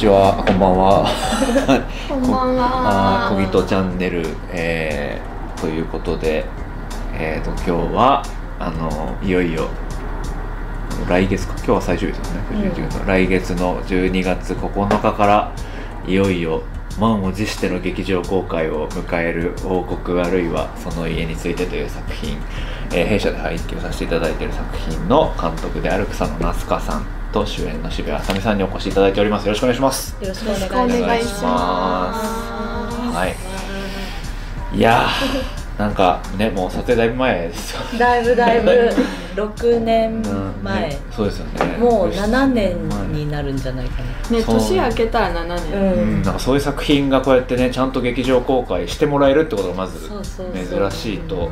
ちは、こんばんは。こんばんは。こぎとチャンネル、えー、ということで、えーと今日はあのいよいよ来月か、今日は最終日ですよね。うん来月の12月9日からいよいよ満を持しての劇場公開を迎える王国あるいはその家についてという作品、えー弊社で拝見させていただいている作品の監督である草野那須香さんと主演の渋谷あさみさんにお越しいただいております。よろしくお願いします。よろしくおお願いします。願いします。はい。いやー、なんかね、もう撮影だいぶ前ですよ。だいぶだいぶ 6年前、ねそうですよね。もう7年になるんじゃないかな。ね、年明けたら7う年。うん、なんかそういう作品がこうやってねちゃんと劇場公開してもらえるってことがまず珍しいと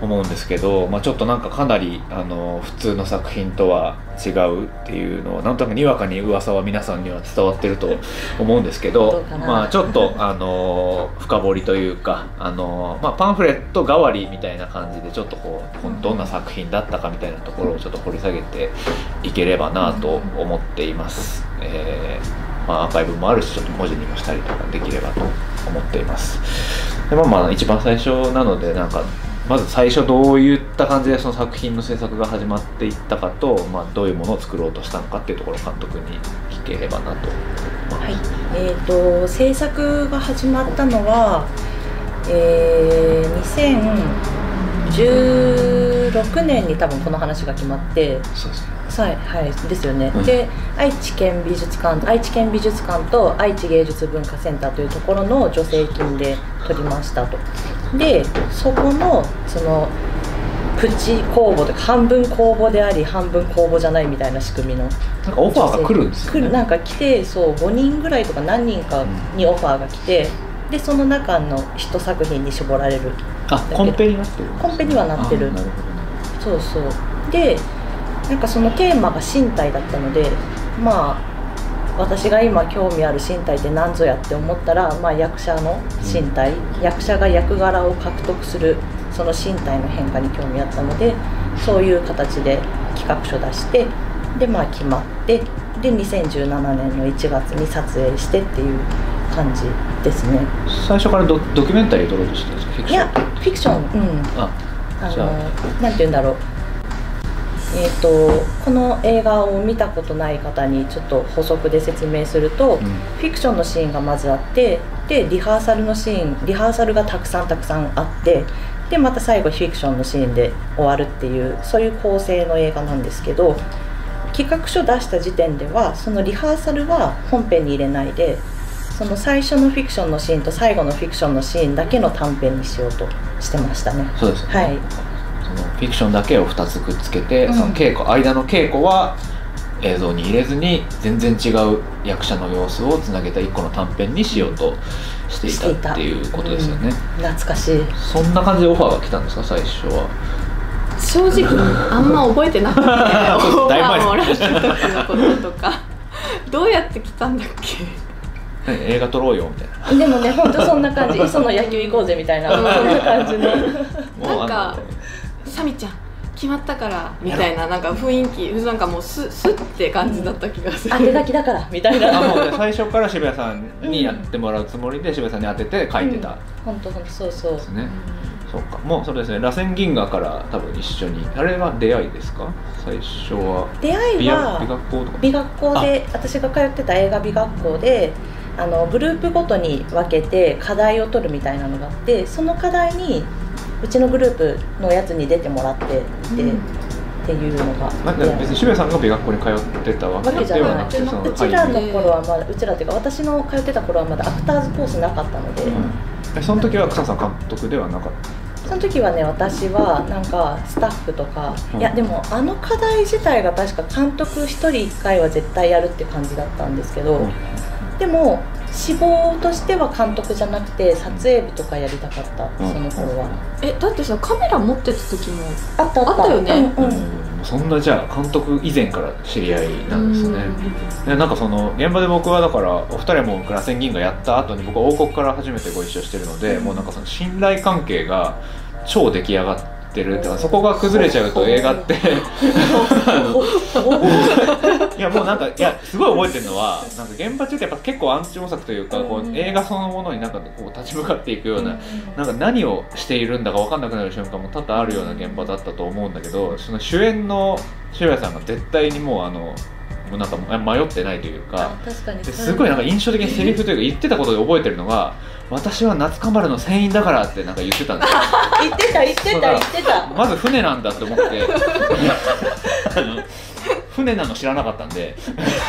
思うんですけど、まあ、ちょっとなんかかなりあの普通の作品とは違うっていうのはなんとなくにわかに噂は皆さんには伝わってると思うんですけどまあちょっとあの深掘りというかあの、まあ、パンフレット代わりみたいな感じでちょっとこうどんな作品だったかみたいなたいなところをちょっと掘り下げていければなと思っています。えーまあ、アーカイブもあるしちょっと文字にもしたりとかできればと思っています。でまあまあ一番最初なのでなんかまず最初どういった感じでその作品の制作が始まっていったかと、まあ、どういうものを作ろうとしたのかっていうところを監督に聞ければなと思はいます、、えー、と制作が始まったのは、えー、2016年に多分この話が決まってそうですね。はい、はい、ですよね、うん。で愛知県美術館愛知県美術館と愛知芸術文化センターというところの助成金で取りましたと。でそこのそのプチ公募で半分公募であり半分公募じゃないみたいな仕組みのなんかオファーが来るんですよね。来るなんか来てそう5人ぐらいとか何人かにオファーが来てでその中の一作品に絞られる。あコンペになってるコンペにはなってる。あなるほど。ねそうそう。でなんかそのテーマが身体だったのでまあ私が今興味ある身体って何ぞやって思ったら、まあ、役者の身体、役者が役柄を獲得するその身体の変化に興味あったのでそういう形で企画書出してでまあ決まってで2017年の1月に撮影してっていう感じですね。最初からドドキュメンタリー撮ろうとしてたんですか？フィクション。いやフィクション。うん。ああのなんて言うんだろう。えー、とこの映画を見たことない方にちょっと補足で説明すると、うん。フィクションのシーンがまずあってでリハーサルのシーンリハーサルがたくさんたくさんあってでまた最後フィクションのシーンで終わるっていうそういう構成の映画なんですけど企画書出した時点ではそのリハーサルは本編に入れないでその最初のフィクションのシーンと最後のフィクションのシーンだけの短編にしようとしてましたね。そうですよね、はい。そのフィクションだけを2つくっつけて、うん。その稽古間の稽古は映像に入れずに全然違う役者の様子をつなげた1個の短編にしようとしていたたっていうことですよね、うん。懐かしい。そんな感じでオファーが来たんですか？最初は。正直、あんま覚えてなくて、オファーもらった時のこととか。どうやって来たんだっけ？何映画撮ろうよみたいな。でもね本当そんな感じ。磯の野球行こうぜみたいな。そんな感じの。なんかサミちゃん。決まったからみたいななんか雰囲気なんかもうススって感じだった気がする、当て書きだからみたいな。あもうね最初から渋谷さんにやってもらうつもりで渋谷さんに当てて書いてた。ん。本当本当そうそう。ですね、そうか。もうそうですね螺旋銀河から多分一緒に。あれは出会いですか？最初は。出会美いは学美学校とか。美学校で私が通ってた映画美学校であのグループごとに分けて課題を取るみたいなのがあってその課題にうちのグループのやつに出てもらっていて、うん。っていうのが。まあ、出会い別に渋谷さんが美学校に通ってたわわけけじゃなくてうちらはいの頃はまだうちらっていうか私の通ってた頃はまだアクターズコースなかったので、うん。えその時は草さん監督ではなかった？その時はね私はなんかスタッフとか、うん。いやでもあの課題自体が確か監督1人1回は絶対やるって感じだったんですけど、でも志望としては監督じゃなくて撮影部とかやりたかった、うん。その頃は、えだってさカメラ持ってた時もあったあったあった。よね。うんうん。うん。そんなじゃあ監督以前から知り合いなんですね。でなんかその現場で僕はだからお二人も螺旋銀河やった後に僕は王国から初めてご一緒してるので、もうなんかその信頼関係が超出来上がっってるってそこが崩れちゃうと映画って。いやもうなんかいやすごい覚えてるのはなんか現場中ってやっぱ結構アンチ模索というかこう映画そのものになんかこう立ち向かっていくようななんか何をしているんだか分かんなくなる瞬間も多々あるような現場だったと思うんだけどその主演の渋谷さんが絶対にもうあのもうなんか迷ってないというかすごいなんか印象的にセリフというか言ってたことで覚えてるのが「私は夏かまるの船員だから」ってなんか言ってたんですよ。言ってた言ってた言ってた。まず船なんだって思って。船なの知らなかったんで。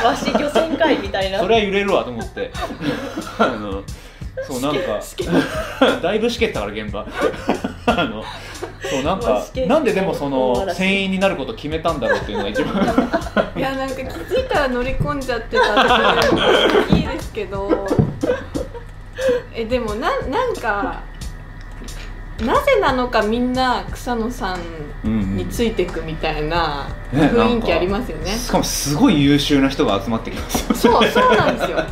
わし漁船会みたいな。それは揺れるわと思って。あのそうなんか だいぶしけったから現場。あのそうなんかなんででもその嵐船員になることを決めたんだろうっていうのが一番。いやなんか気づいたら乗り込んじゃってたっていいですけど えでもななんかなぜなのかみんな草野さんについてくみたいなね雰囲気ありますよね。しかもすごい優秀な人が集まってきますよそうそうなんですよ。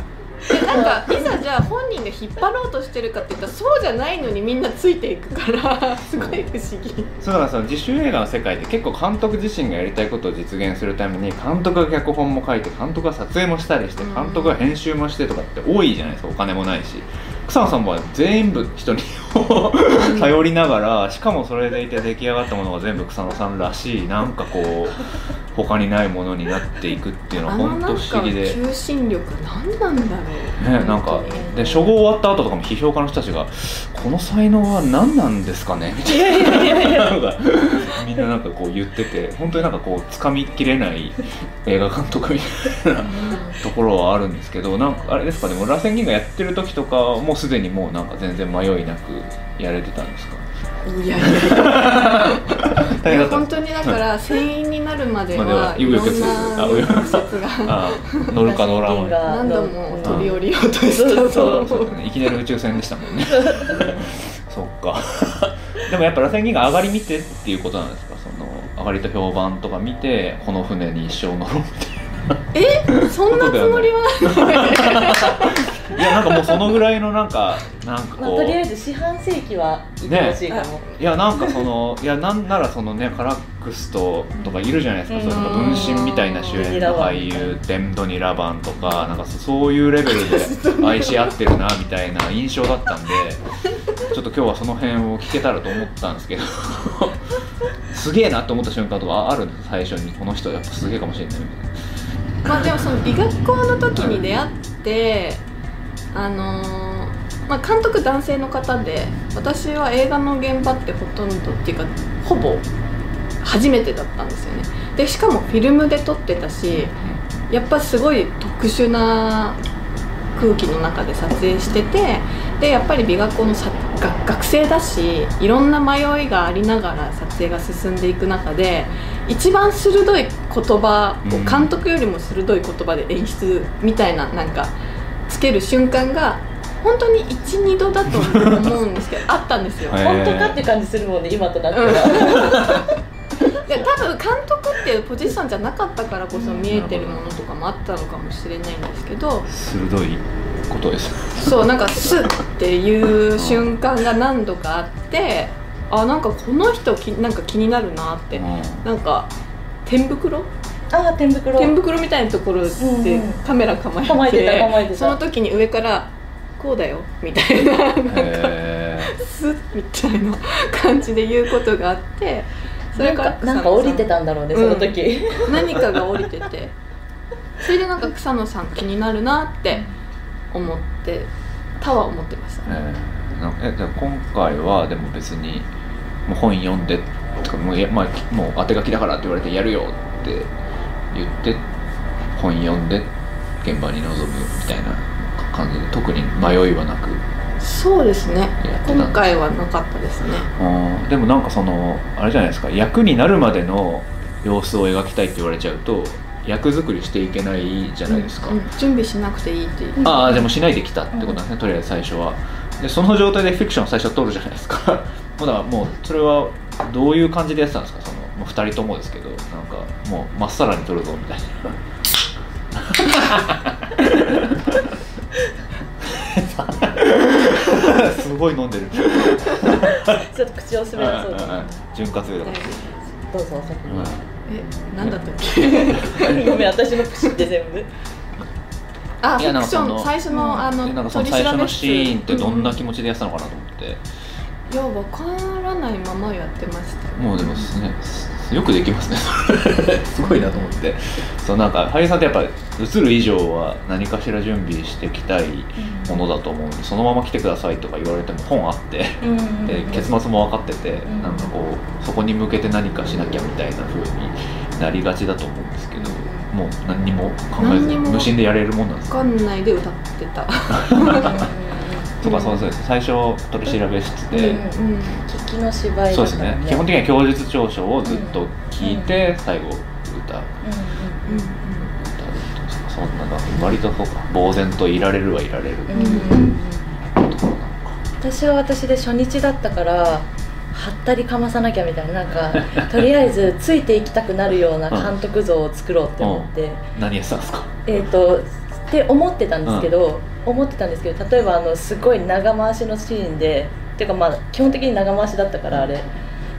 でなんかいざじゃあ本人が引っ張ろうとしてるかって言ったらそうじゃないのにみんなついていくからすごい不思議。そうだからその自主映画の世界で結構監督自身がやりたいことを実現するために監督が脚本も書いて監督が撮影もしたりしてうん。監督が編集もしてとかって多いじゃないですか。お金もないし草野さんは全部人に 頼りながらしかもそれでいて出来上がったものが全部草野さんらしいなんかこう他にないものになっていくっていうのは本当不思議で。求心力何なんだろう。ね、なんかで初号終わった後とかも批評家の人たちが「この才能は何なんですかね?」みたいなのが みんななんかこう言ってて本当になんかこう掴みきれない映画監督みたいなところはあるんですけどなんかあれですか？でも螺旋銀河やってる時とかはもうすでにもうなんか全然迷いなくやれてたんですか？いやいやいや。本当にだから船員になるまでははいろんな紆余曲折あ紆余挫折が。乗るか乗らんか何度も飛び降りようとしたそうとそう。ねいきなり宇宙船でしたもんね。そっか。でもやっぱ螺旋銀河上がり見てっていうことなんですか？その上がりと評判とか見てこの船に一生乗ろうみたいそんなつもりは？ないやなんかもうそのぐらいのなんかなんかまあ、ことうりあえず四半世紀は行ってほしいかも、いやなんかそのいやなんならそのねカラックスととかいるじゃないですか、うん。そういうなんか分身みたいな主演の俳優デンドニラバンとかなんかそそういうレベルで 愛し合ってるなみたいな印象だったんで ちょっと今日はその辺を聞けたらと思ったんですけど。すげえなと思った瞬間とかあるんです最初に。この人やっぱすげえかもしれないみたいな。まあでもその美学校の時に出会ってあのーまあ、監督男性の方で私は映画の現場ってほとんどっていうかほぼ初めてだったんですよね。でしかもフィルムで撮ってたしやっぱすごい特殊な空気の中で撮影しててでやっぱり美学校のさが学生だしいろんな迷いがありながら撮影が進んでいく中で一番鋭い言葉をうん監督よりも鋭い言葉で演出みたいななんかつける瞬間が本当に12度だと思うんですけどあったんですよ。はい本当かって感じするもんね今となっては、で多分監督っていうポジションじゃなかったからこそ見えてるものとかもあったのかもしれないんですけど鋭いことです。そうなんかスッっていう瞬間が何度かあってあなんかこの人きなんか気になるなってうん。なんか天袋？ああ天袋。天袋みたいなところでうんうん。カメラ構えて,、構えてた構えてた。その時に上から「こうだよ」みたいななんかへスッみたいな感じで言うことがあってそれからなんかなんか降りてたんだろうね、うん。その時。何かが降りてて。それでなんか草野さん気になるなって思ってたは思ってましたね、えーなえじゃあ今回はでも別にもう本読んでとかもうや、まあ、もう当て書きだからって言われてやるよって言って本読んで現場に臨むみたいな感じで特に迷いはなくそうですね。今回はなかったですね。うんでもなんかそのあれじゃないですか役になるまでの様子を描きたいって言われちゃうと役作りしていけないじゃないですか、うん準備しなくていいっていう。ああでもしないできたってことなんですね、とりあえず最初は。でその状態でフィクションを最初撮るじゃないですか。だからもうそれはどういう感じでやってたんですか？そのもう2人ともですけどなんかもうまっさらに撮るぞみたいな。すごい飲んでる。ちょっと口を滑らそうと。思って違潤滑油だか。どうぞお先に、ら、えなんだったっけ？ごめん私のプシって全部。あフィクション最初のあのでなんかその最初のシーンってどんな気持持ちでやってたのかなと思って、いやわからないままやってましたもうでもねよくできますね。すごいなと思って。そうなんか俳優さんってやっぱ映る以上は何かしら準備してきたいものだと思うんでそのまま来てくださいとか言われても本あってうんで結末も分かってて、んなんかこうそこに向けて何かしなきゃみたいな風になりがちだと思うんですけどもう何にも考えずに無心でやれるもんなんですわかんないで歌ってた。とかそうそうです最初取り調べ室で、うんうん聞きの芝居そうですね。基本的には供述調書をずっと聞いて、最後歌う。うんうんうんそんなの割とそうか。呆然といられるはいられる、うんうんうん。私は私で初日だったからはったりかまさなきゃみたいななんかとりあえずついていきたくなるような監督像を作ろうって思って、何やってたんですか？えっ、とって思ってたんですけど、思ってたんですけど例えばあのすごい長回しのシーンでていうかまあ基本的に長回しだったからあれ。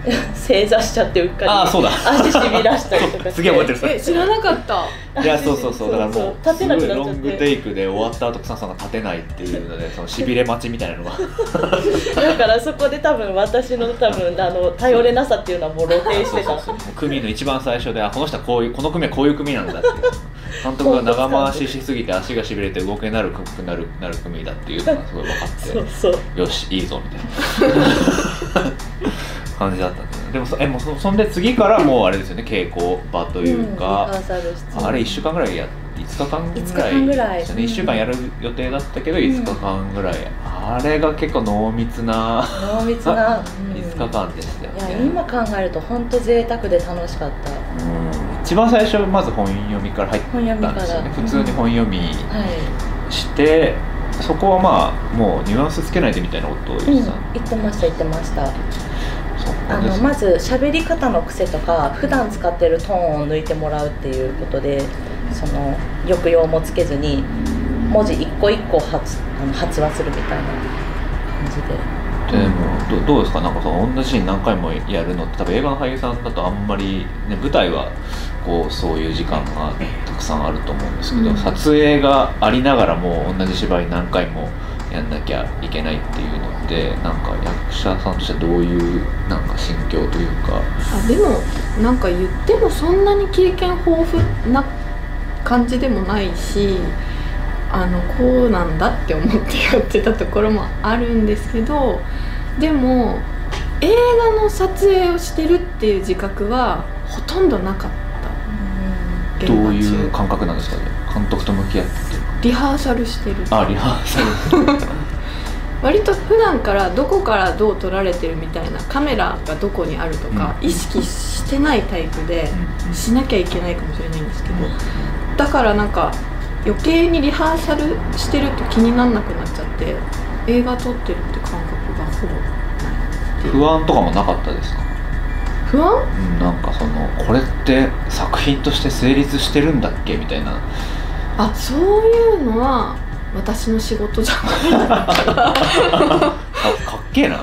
正座しちゃってうっかりああそうだ。足しびらしたりとかして。すげえ覚えてるそれ。え知らなかった。いやそうそうそう。だからもう立てなくなっちゃってロングテイクで終わった後草さんが立てないっていうのでそのしびれ待ちみたいなのが。だからそこで多分私の多分あの頼れなさっていうのはもう露呈してた。そうそうそう。もう組の一番最初であこの人はこういうこの組はこういう組なんだっていう。監督が長回ししすぎて足がしびれて動けなるくなるなる組だっていうのがすごい分かって。そうそう。よしいいぞみたいな感じだったんででもそえもうそそんで次からもうあれですよね。稽古場といううんリかハ、ーサル室あれ1週間ぐらいや5日間ぐらい5日間ぐらい。ですよね1週間やる予定だったけどん。5日間ぐらい、あれが結構濃密な。濃密な、うん。5日間でしたよいやね、今考えると本当贅沢で楽しかった。うん。一番最初まず本読みから入ったんですよね。普通に本読みはいして、そこはまあもうニュアンスつけないでみたいなことを言ってたんで、言ってました言ってましたあのまず喋り方の癖とか普段使ってるトーンを抜いてもらうっていうことでその抑揚もつけずに文字一個一個発あの発話するみたいな感じで。でもどどうですか？なんかその同じシーン何回もやるのって多分映画の俳優さんだとあんまり、ね、舞台はこうそういう時間がたくさんあると思うんですけど、うん。撮影がありながらも同じ芝居何回もやんなきゃいけないっていうのってなんか役者さんとしてはどういうなんか心境というか。あでもなんか言ってもそんなに経験豊富な感じでもないしあのこうなんだって思ってやってたところもあるんですけどでも映画の撮影をしてるっていう自覚はほとんどなかった。現どういう感覚なんですかね？監督と向き合ってリハーサルしてる。あリハーサル。割と普段からどこからどう撮られてるみたいなカメラがどこにあるとか、うん。意識してないタイプでうん。しなきゃいけないかもしれないんですけど、だからなんか余計にリハーサルしてると気にならなくなっちゃって映画撮ってるって感覚がほぼない不安とかもなかったですか？不安？うんなんかそのこれって作品として成立してるんだっけ？みたいなあそういうのは私の仕事じゃない あかっけえな。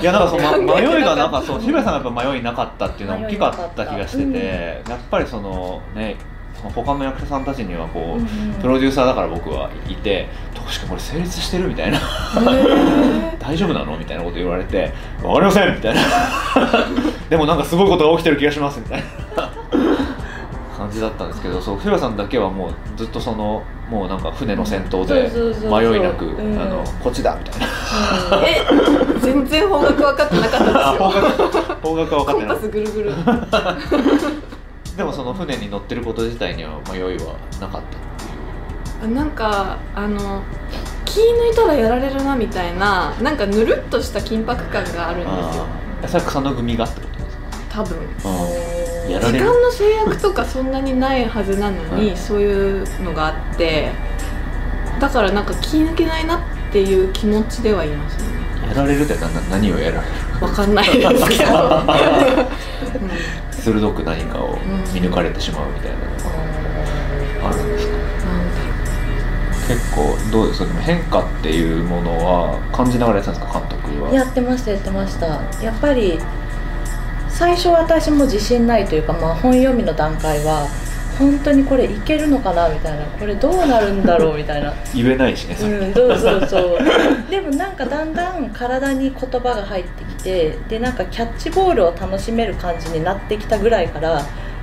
いやなんかその、迷いがなんかそう渋谷さんがやっぱ迷いなかったっていうのは大きかった気がしてて、やっぱりそのねその他の役者さんたちにはこう、うんうん。プロデューサーだから僕はいて「確かにこれ成立してる?」みたいな。へー「大丈夫なの?」みたいなこと言われて「分かりません」みたいな。でもなんかすごいことが起きてる気がしますみたいな感じだったんですけどそう平さんだけはもうずっとそのもうなんか船の先頭で迷いなく「うん。あのこっちだ」みたいな。え全然方角分かってなかったです方よ角方角は分かってない。コンパスぐるぐる。でもその船に乗ってること自体には迷いはなかったっていう。なんかあの気抜いたらやられるなみたいななんかぬるっとした緊迫感があるんですよ。ああそれは草の組がってことですか？多分。うんやられる。時間の制約とかそんなにないはずなのに、はい。そういうのがあってだからなんか気抜けないなっていう気持ちではいますね。やられるって何をやられる？わかんないですけど、う ん鋭く何かを見抜かれてしまうみたいなのがあるんですか？結構どうですか？でも変化っていうものは感じながらやってたんですか？監督は。やってましたやってました。やっぱり最初私も自信ないというか、まあ、本読みの段階は本当にこれいけるのかなみたいなこれどうなるんだろうみたいな。言えないしね、うんそうそうそう。でもなんかだんだん体に言葉が入ってきてでなんかキャッチボールを楽しめる感じになってきたぐらいから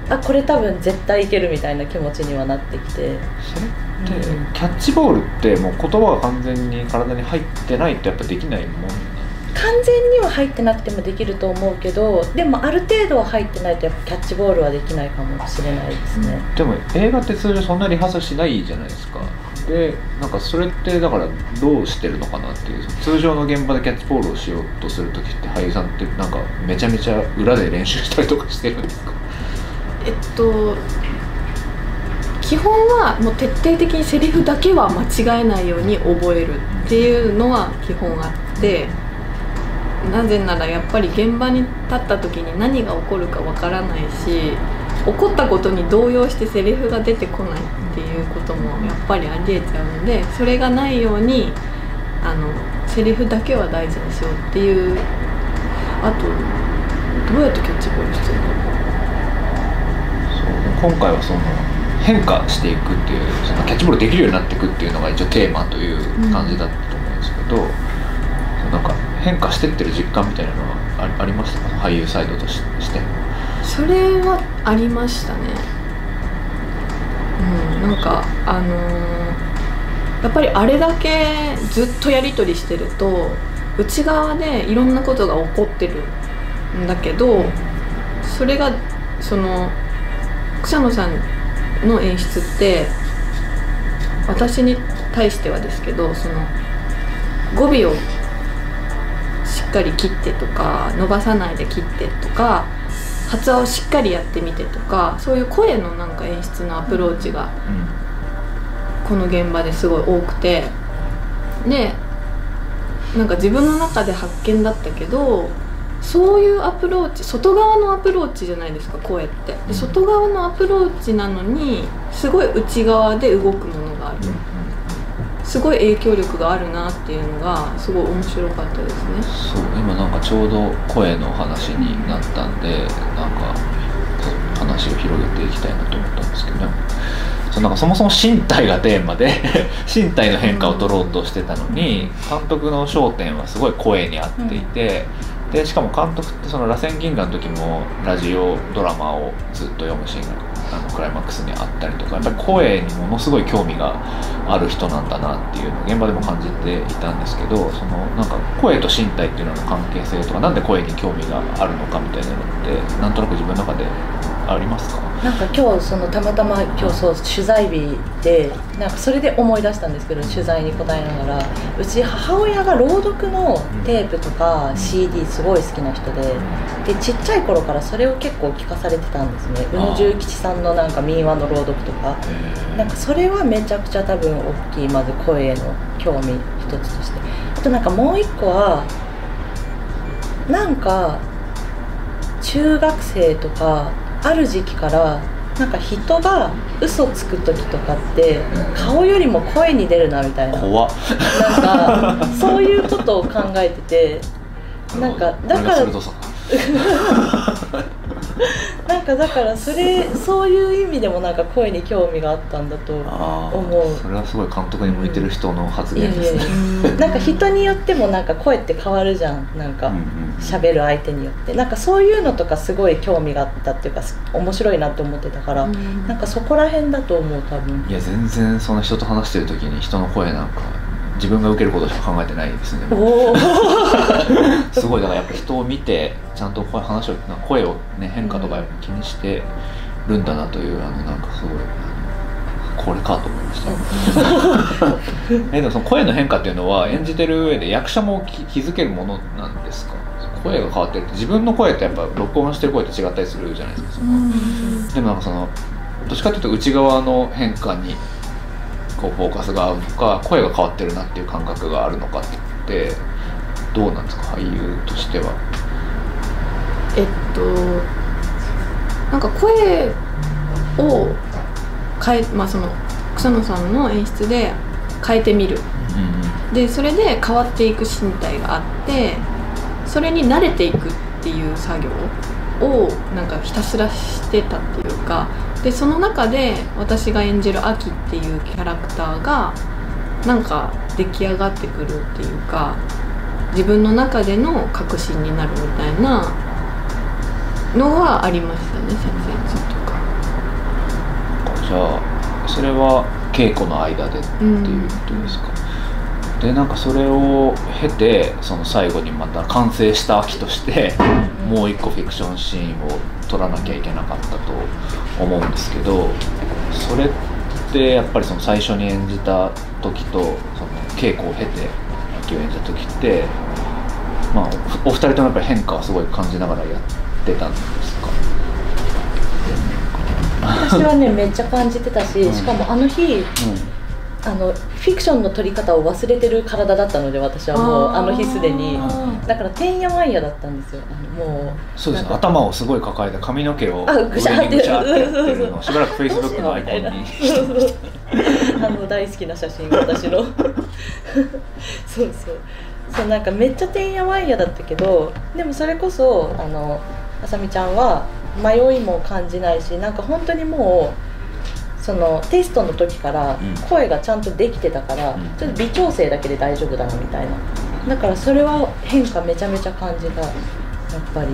あこれ多分絶対いけるみたいな気持ちにはなってきて。それってキャッチボールってもう言葉が完全に体に入ってないとやっぱできないもん完全には入ってなくてもできると思うけどでもある程度は入ってないとやっぱキャッチボールはできないかもしれないですね、でも映画って通常そんなリハーサルしないじゃないですか。でなんかそれってだからどうしてるのかなっていう。通常の現場でキャッチボールをしようとする時って俳優さんってなんかめちゃめちゃ裏で練習したりとかしてるんですか？えっと基本はもう徹底的にセリフだけは間違えないように覚えるっていうのは基本あってなぜならやっぱり現場に立った時に何が起こるかわからないし起こったことに動揺してセリフが出てこないっていうこともやっぱりありえちゃうのでそれがないようにあのセリフだけは大事にしようっていう。あとどうやってキャッチボールしてるの？そう今回はその変化していくっていうそのキャッチボールできるようになっていくっていうのが一応テーマという感じだったと思うんですけど、そうなんか変化してってる実感みたいなのはありましたか？俳優サイドとして。それはありましたね。うんなんかあのーやっぱりあれだけずっとやり取りしてると内側でいろんなことが起こってるんだけどそれがその草野さんの演出って私に対してはですけどその語尾をしっかり切ってとか伸ばさないで切ってとか発話をしっかりやってみてとかそういう声のなんか演出のアプローチがこの現場ですごい多くてでなんか自分の中で発見だったけどそういうアプローチ外側のアプローチじゃないですか声って。で外側のアプローチなのにすごい内側で動くものがあるすごい影響力があるなっていうのがすごい面白かったですね。そう今なんかちょうど声の話になったんでなんか話を広げていきたいなと思ったんですけどね。そうなんかそもそも身体がテーマで 身体の変化を取ろうとしてたのに監督の焦点はすごい声に合っていて、でしかも監督ってその螺旋銀河の時もラジオドラマをずっと読むシーンがあのクライマックスにあったりとかやっぱり声にものすごい興味がある人なんだなっていうのを現場でも感じていたんですけどそのなんか声と身体っていうのの関係性とか何で声に興味があるのかみたいなのってなんとなく自分の中でありますか？なんか今日そのたまたま今日そう取材日でなんかそれで思い出したんですけど取材に答えながらうち母親が朗読のテープとか CD すごい好きな人ででちっちゃい頃からそれを結構聞かされてたんですね。宇野重吉さんのなんか民話の朗読とか。なんかそれはめちゃくちゃ多分大きいまず声への興味一つとして。あとなんかもう一個はなんか中学生とかある時期からなんか人が嘘つく時とかって顔よりも声に出るなみたいな。怖っ。なんかそういうことを考えててなんかだから なんかだからそれそういう意味でもなんか声に興味があったんだと思う。それはすごい監督に向いてる人の発言ですね。やなんか人によってもなんか声って変わるじゃん。なんか喋る相手によって。なんかそういうのとかすごい興味があったっていうかす面白いなって思ってたから、なんかそこら辺だと思う多分。いや全然その人と話してる時に人の声なんか自分が受けることしか考えてないですね。すごいだからやっぱ人を見てちゃんと声話を声をね変化とか気にしてるんだなというあのなんかすごいこれかと思いました。えでもその声の変化っていうのは演じてる上で役者も気気づけるものなんですか？声が変わってるって自分の声ってやっぱ録音してる声と違ったりするじゃないですか、でもなんかそのどっちかというと内側の変化にこうフォーカスが合うのか声が変わってるなっていう感覚があるのかってどうなんですか？俳優としては。えっとなんか声を変えまあその草野さんの演出で変えてみる。でそれで変わっていく身体があってそれに慣れていくっていう作業をなんかひたすらしてたっていうかでその中で私が演じるアキっていうキャラクターがなんか出来上がってくるっていうか自分の中での確信になるみたいなのはありましたね先生とか。じゃあそれは稽古の間でっていうことですか、でなんかそれを経てその最後にまた完成した秋としてもう一個フィクションシーンを撮らなきゃいけなかったと思うんですけどそれってやっぱりその最初に演じた時とその稽古を経て秋を演じた時ってまあおお二人ともやっぱり変化はすごい感じながらやってたんですか？私はねめっちゃ感じてたし、うん。しかもあの日うあのフィクションの撮り方を忘れてる体だったので私はもうあの日すでに。だからてんやわんやだったんですよ。あのもう。そうです頭をすごい抱えて髪の毛をあ上にぐしゃってるの。を しばらくフェイスブックのアイコンに。あの大好きな写真私の。そうそう。そうなんかめっちゃてんやわんやだったけどでもそれこそあのあさみちゃんは迷いも感じないしなんか本当にもうそのテストの時からうん。声がちゃんとできてたから、うん。ちょっと微調整だけで大丈夫だなみたいな。だからそれは変化めちゃめちゃ感じたやっぱり。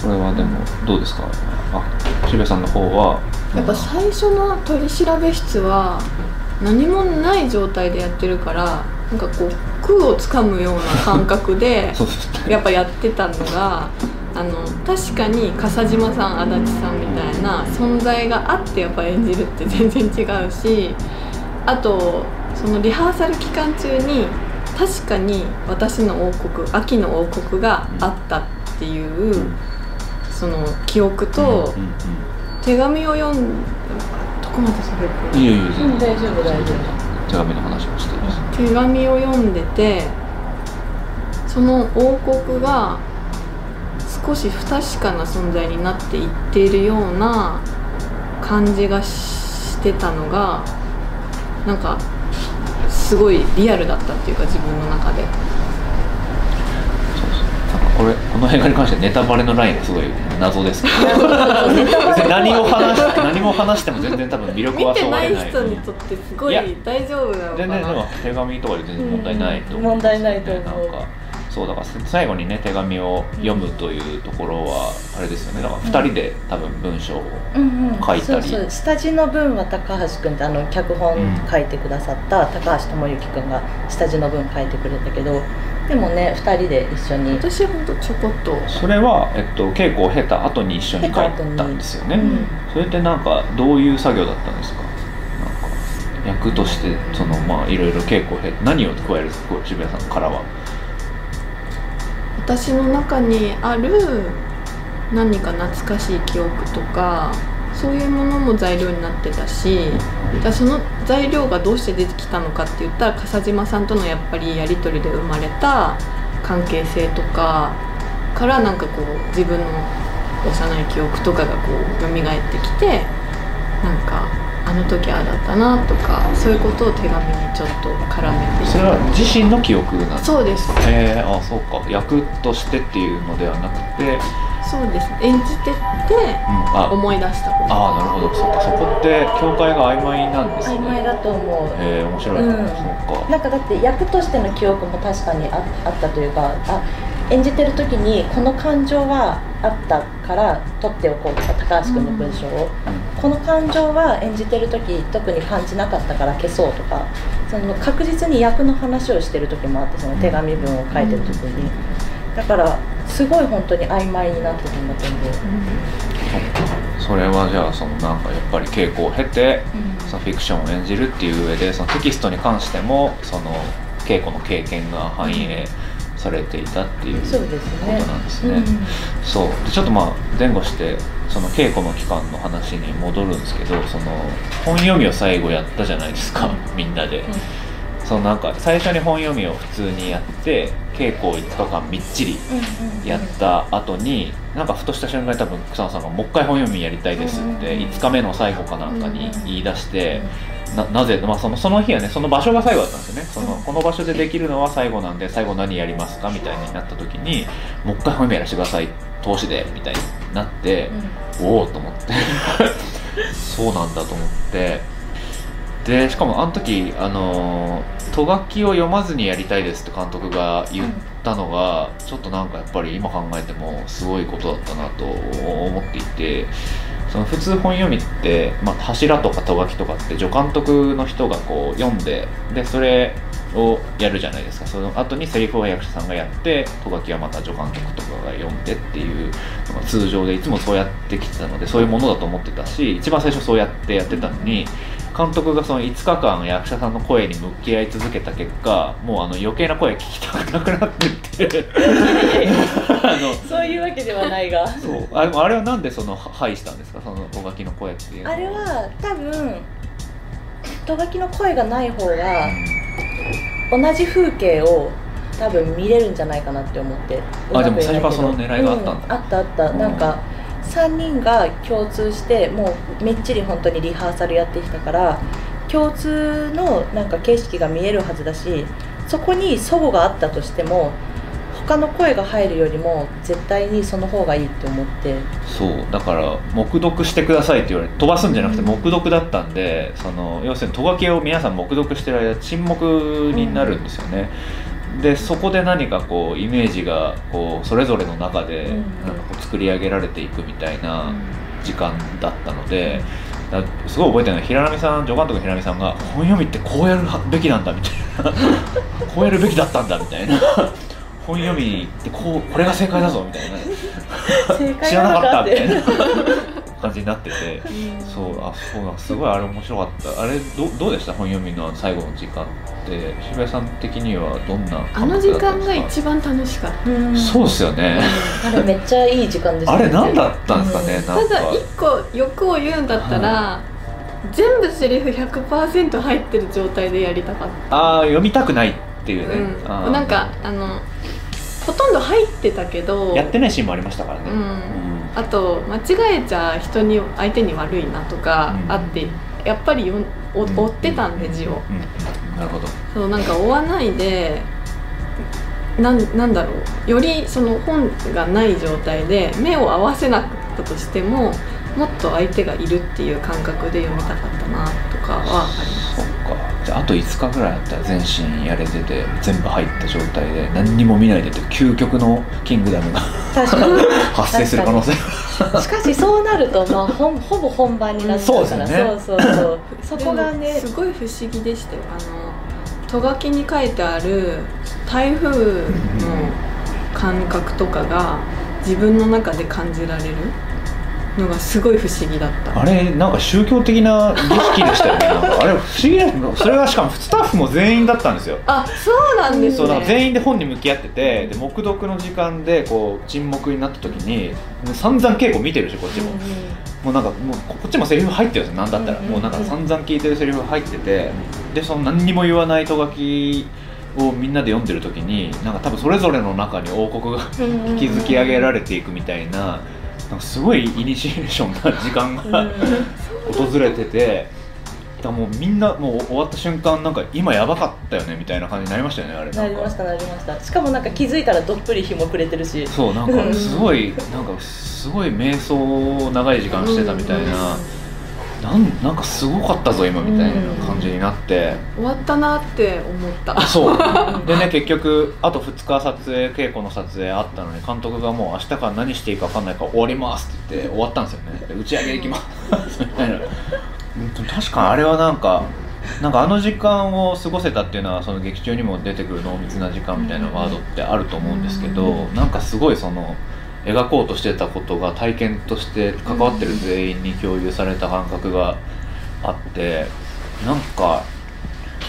これはでもどうですか？あ渋谷さんの方は？やっぱ最初の取り調べ室は何もない状態でやってるからなんかこう空をつかむような感覚で やっぱやってたのがあの確かに笠島さん足立さんみたいな存在があってやっぱ演じるって全然違うしあとそのリハーサル期間中に確かに私の王国秋の王国があったっていう、その記憶と手紙を読んどこまでそれうんいやい大丈夫大丈手紙の話もして手紙を読んでてその王国が少し不確かな存在になっていっているような感じがしてたのがなんかすごいリアルだったっていうか自分の中で。そうそう。なんかこれこの映画に関してネタバレのラインがすごい謎ですけど。何を話して何も話しても全然多分魅力は見てないそがれない人に。とってすごい大丈夫なのか全然でもな手紙とかで全然問題ないと思うん問題ないと思うなんかそうだから最後にね手紙を読むというところはあれですよね。だから2人で多分文章を書いたり。そうそう。下地の文は高橋君ってあの脚本書いてくださった高橋智之君が下地の文書いてくれたけどでもね2人で一緒に。私はほんとちょこっと。それは、えっと、稽古を経た後に一緒に書いたんですよね、うん。それってなんかどういう作業だったんですか？役としてそのまあいろいろ稽古を経て何を加えるんですか？渋谷さんからは私の中にある何か懐かしい記憶とかそういうものも材料になってたしじゃその材料がどうして出てきたのかって言ったら笠島さんとのやっぱりやり取りで生まれた関係性とかからなんかこう自分の幼い記憶とかがこう蘇ってきてなんかあの時ああだったなとかそういうことを手紙にちょっと絡めて。それは自身の記憶なんですかそうです。えー、あそうか。役としてっていうのではなくて、そうです。演じてってうん、あ。思い出したこと。あーなるほど。そっか。そこって境界が曖昧なんですね。曖昧だと思う。えー、面白い、うん。そうか。なんかだって役としての記憶も確かにああったというかあ演じてる時にこの感情はあったから取っておこうとか高橋君の文章を、この感情は演じてる時特に感じなかったから消そうとかその確実に役の話をしてる時もあってその手紙文を書いてる時に、だからすごい本当に曖昧になってたんだと思う、それはじゃあそのなんかやっぱり稽古を経てそのフィクションを演じるっていう上でそのテキストに関してもその稽古の経験が反映されていたっていうことなんですね。うん。そう。でちょっとまあ前後してその稽古の期間の話に戻るんですけどその本読みを最後やったじゃないですか、みんなで、そのなんか最初に本読みを普通にやって稽古を5日間みっちりやった後になんかふとした瞬間に多分草野さんが「もう一回本読みやりたいです」ってうんうんうん。5日目の最後かなんかに言い出してななぜ、まあ、そのその日はねその場所が最後だったんですよね。そのこの場所でできるのは最後なんで最後何やりますかみたいになった時にもう一回本読みやらせてください投資でみたいになって、おおと思って。そうなんだと思って。でしかもあの時あのとがきを読まずにやりたいですって監督が言ったのが、ちょっとなんかやっぱり今考えてもすごいことだったなと思っていてその普通本読みって、まあ、柱とかとがきとかって助監督の人がこう読んででそれをやるじゃないですか。その後にセリフを役者さんがやってとがきはまた助監督とかが読んでっていうのが通常でいつもそうやってきてたのでそういうものだと思ってたし一番最初そうやってやってたのに監督がその5日間役者さんの声に向き合い続けた結果もうあの余計な声聞きたくなくなってって そういうわけではないが。そう。あれあれはなんでそのは廃したんですか？そのとがきの声っていうのあれは多分とがきの声がない方が同じ風景を多分見れるんじゃないかなって思って。あでも最初からその狙いがあったんだ。うんあったあった、うん。なんか3人が共通してもうめっちり本当にリハーサルやってきたから共通のなんか景色が見えるはずだしそこに齟齬があったとしても他の声が入るよりも絶対にその方がいいって思って。そうだから黙読してくださいって言われて飛ばすんじゃなくてうん。黙読だったんでその要するにとがきを皆さん黙読してる間沈黙になるんですよね、でそこで何かこうイメージがこうそれぞれの中でうん。なんかこう作り上げられていくみたいな時間だったので、だすごい覚えてるのは平波さん助監督の平波さんが本読みってこうやるべきなんだみたいな。こうやるべきだったんだみたいな。本読みってこうこれが正解だぞみたいな。知らなかったみたいなな感じになっててそうあそうなんすごいあれ面白かった。あれどどうでした？本読みの最後の時間って。渋谷さん的にはどんなあの時間が感覚だったんです一番楽しかった。うんかそうですよね。あれめっちゃいい時間でしたあれ何だったんですかね、うん。なんか。ただ一個欲を言うんだったら、全部セリフ100%入ってる状態でやりたかっああ読みたくないっていうた、ね、うん、なんかあのほとんど入ってたけどやってないシーンもありましたからね、うんあと間違えちゃ人に相手に悪いなとかうん。あって、やっぱり追ってたんで字を、うん。なるほど。そうなんか追わないでなんなんだろう。よりその本がない状態で目を合わせなかったとしてももっと相手がいるっていう感覚で読みたかったなとかはあります。そっかじゃああと5日ぐらいあったら全身やれてて全部入った状態で何にも見ないでって究極のキングダムが確かに。発生する可能性しかしそうなると、まあ、ほんほぼ本番になっちゃうから。そうですよね。そうそうそう。そこがね。すごい不思議でしたよ。あのとがきに書いてある台風の感覚とかが自分の中で感じられるのがすごい不思議だった。あれなんか宗教的な儀式でしたよね。あれ不思議なそれはしかもスタッフも全員だったんですよ。あそうなんですね。全員で本に向き合っててで黙読の時間でこう沈黙になった時に散々稽古見てるしこっちも、もうなんかもうこっちもセリフ入ってるんですよなんだったら、うんうんうん。もうなんか散々聞いてるセリフ入っててでその何にも言わないとがきをみんなで読んでる時になんか多分それぞれの中に王国が 築き上げられていくみたいななんかすごいイニシエーションな時間が訪れててだもうみんなもう終わった瞬間なんか今やばかったよねみたいな感じになりましたよねあれなりましたなりました。しかもなんか気づいたらどっぷり紐くれてるし。そうなんかすごいなんかすごい瞑想長い時間してたみたいな、なんなんかすごかったぞ今みたいな感じになって、終わったなって思った。そう。でね結局あと2日撮影稽古の撮影あったのに監督がもう明日から何していいか分かんないから終わりますって言って終わったんですよね。で打ち上げ行きます。みたいな。うん確かにあれはなんかなんかあの時間を過ごせたっていうのはその劇中にも出てくる濃密な時間みたいなワードってあると思うんですけど、なんかすごいその描こうとしてたことが体験として関わってる全員に共有された感覚があってなんか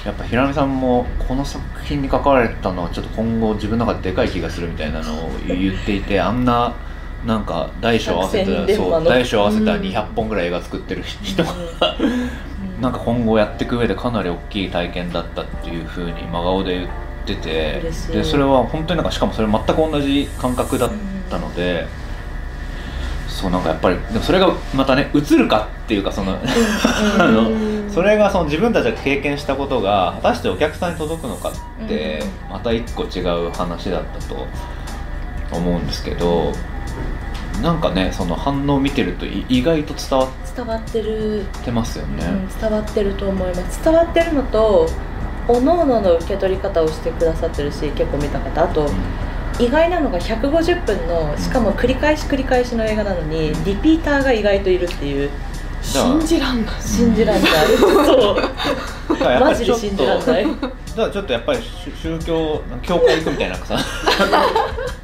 やっぱ平見さんもこの作品に関われたのはちょっと今後自分の中ででかい気がするみたいなのを言っていて あんななんか大小合わせたそう大小合わせたうん200本ぐらい映画作ってる人がうん。なんか今後やっていく上でかなり大きい体験だったっていうふうに真顔で言っててでそれは本当になんかしかもそれ全く同じ感覚だったので、そうなんかやっぱりでもそれがまたね映るかっていうかその あのそそれがその自分たちが経験したことが果たしてお客さんに届くのかってうん。また一個違う話だったと思うんですけどなんかねその反応を見てるとい意外と伝わっ伝わってる、てますよね。うん、伝わってると思います。伝わってるのとおのおのの受け取り方をしてくださってるし結構見た方。あと意外なのが150分のしかも繰り返し繰り返しの映画なのにリピーターが意外といるっていう。信じらんない。信じられない、そう。マジでりちょっと信じられない。だからちょっとやっぱり宗宗教教会行くみたいなさ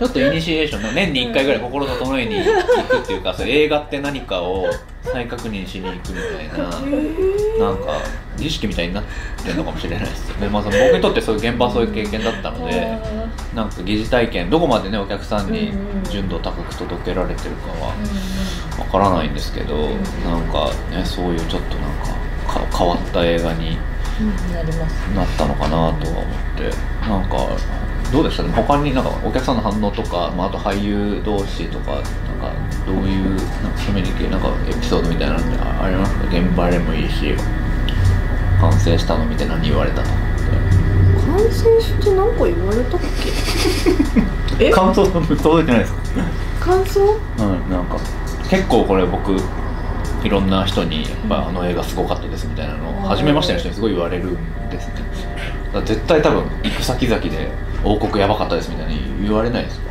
ちょっとイニシエーションの年に1回ぐらい心整えに行くっていうかそう映画って何かを再確認しに行くみたいななんか儀式みたいになってるのかもしれないですよね、まあ、その僕にとってそういう現場はそういう経験だったのでなんか疑似体験どこまでねお客さんに純度高く届けられてるかはわからないんですけどなんかねそういうちょっとなんかか変わった映画になったのかなとは思ってなんかどうでしたね？他になんかお客さんの反応とか、まあ、あと俳優同士とかなんかどういうなんかコミュニケなんかエピソードみたいなのってあありますか？現場でもいいし完成したの見て何言われたとか完成して何か言われたっけ？え？感想届いてないですか？感想？うんなんか。結構これ僕いろんな人にやっぱあの映画すごかったですみたいなのを初めましての人にすごい言われるんですね。絶対多分行く先々で王国やばかったですみたいに言われないですか？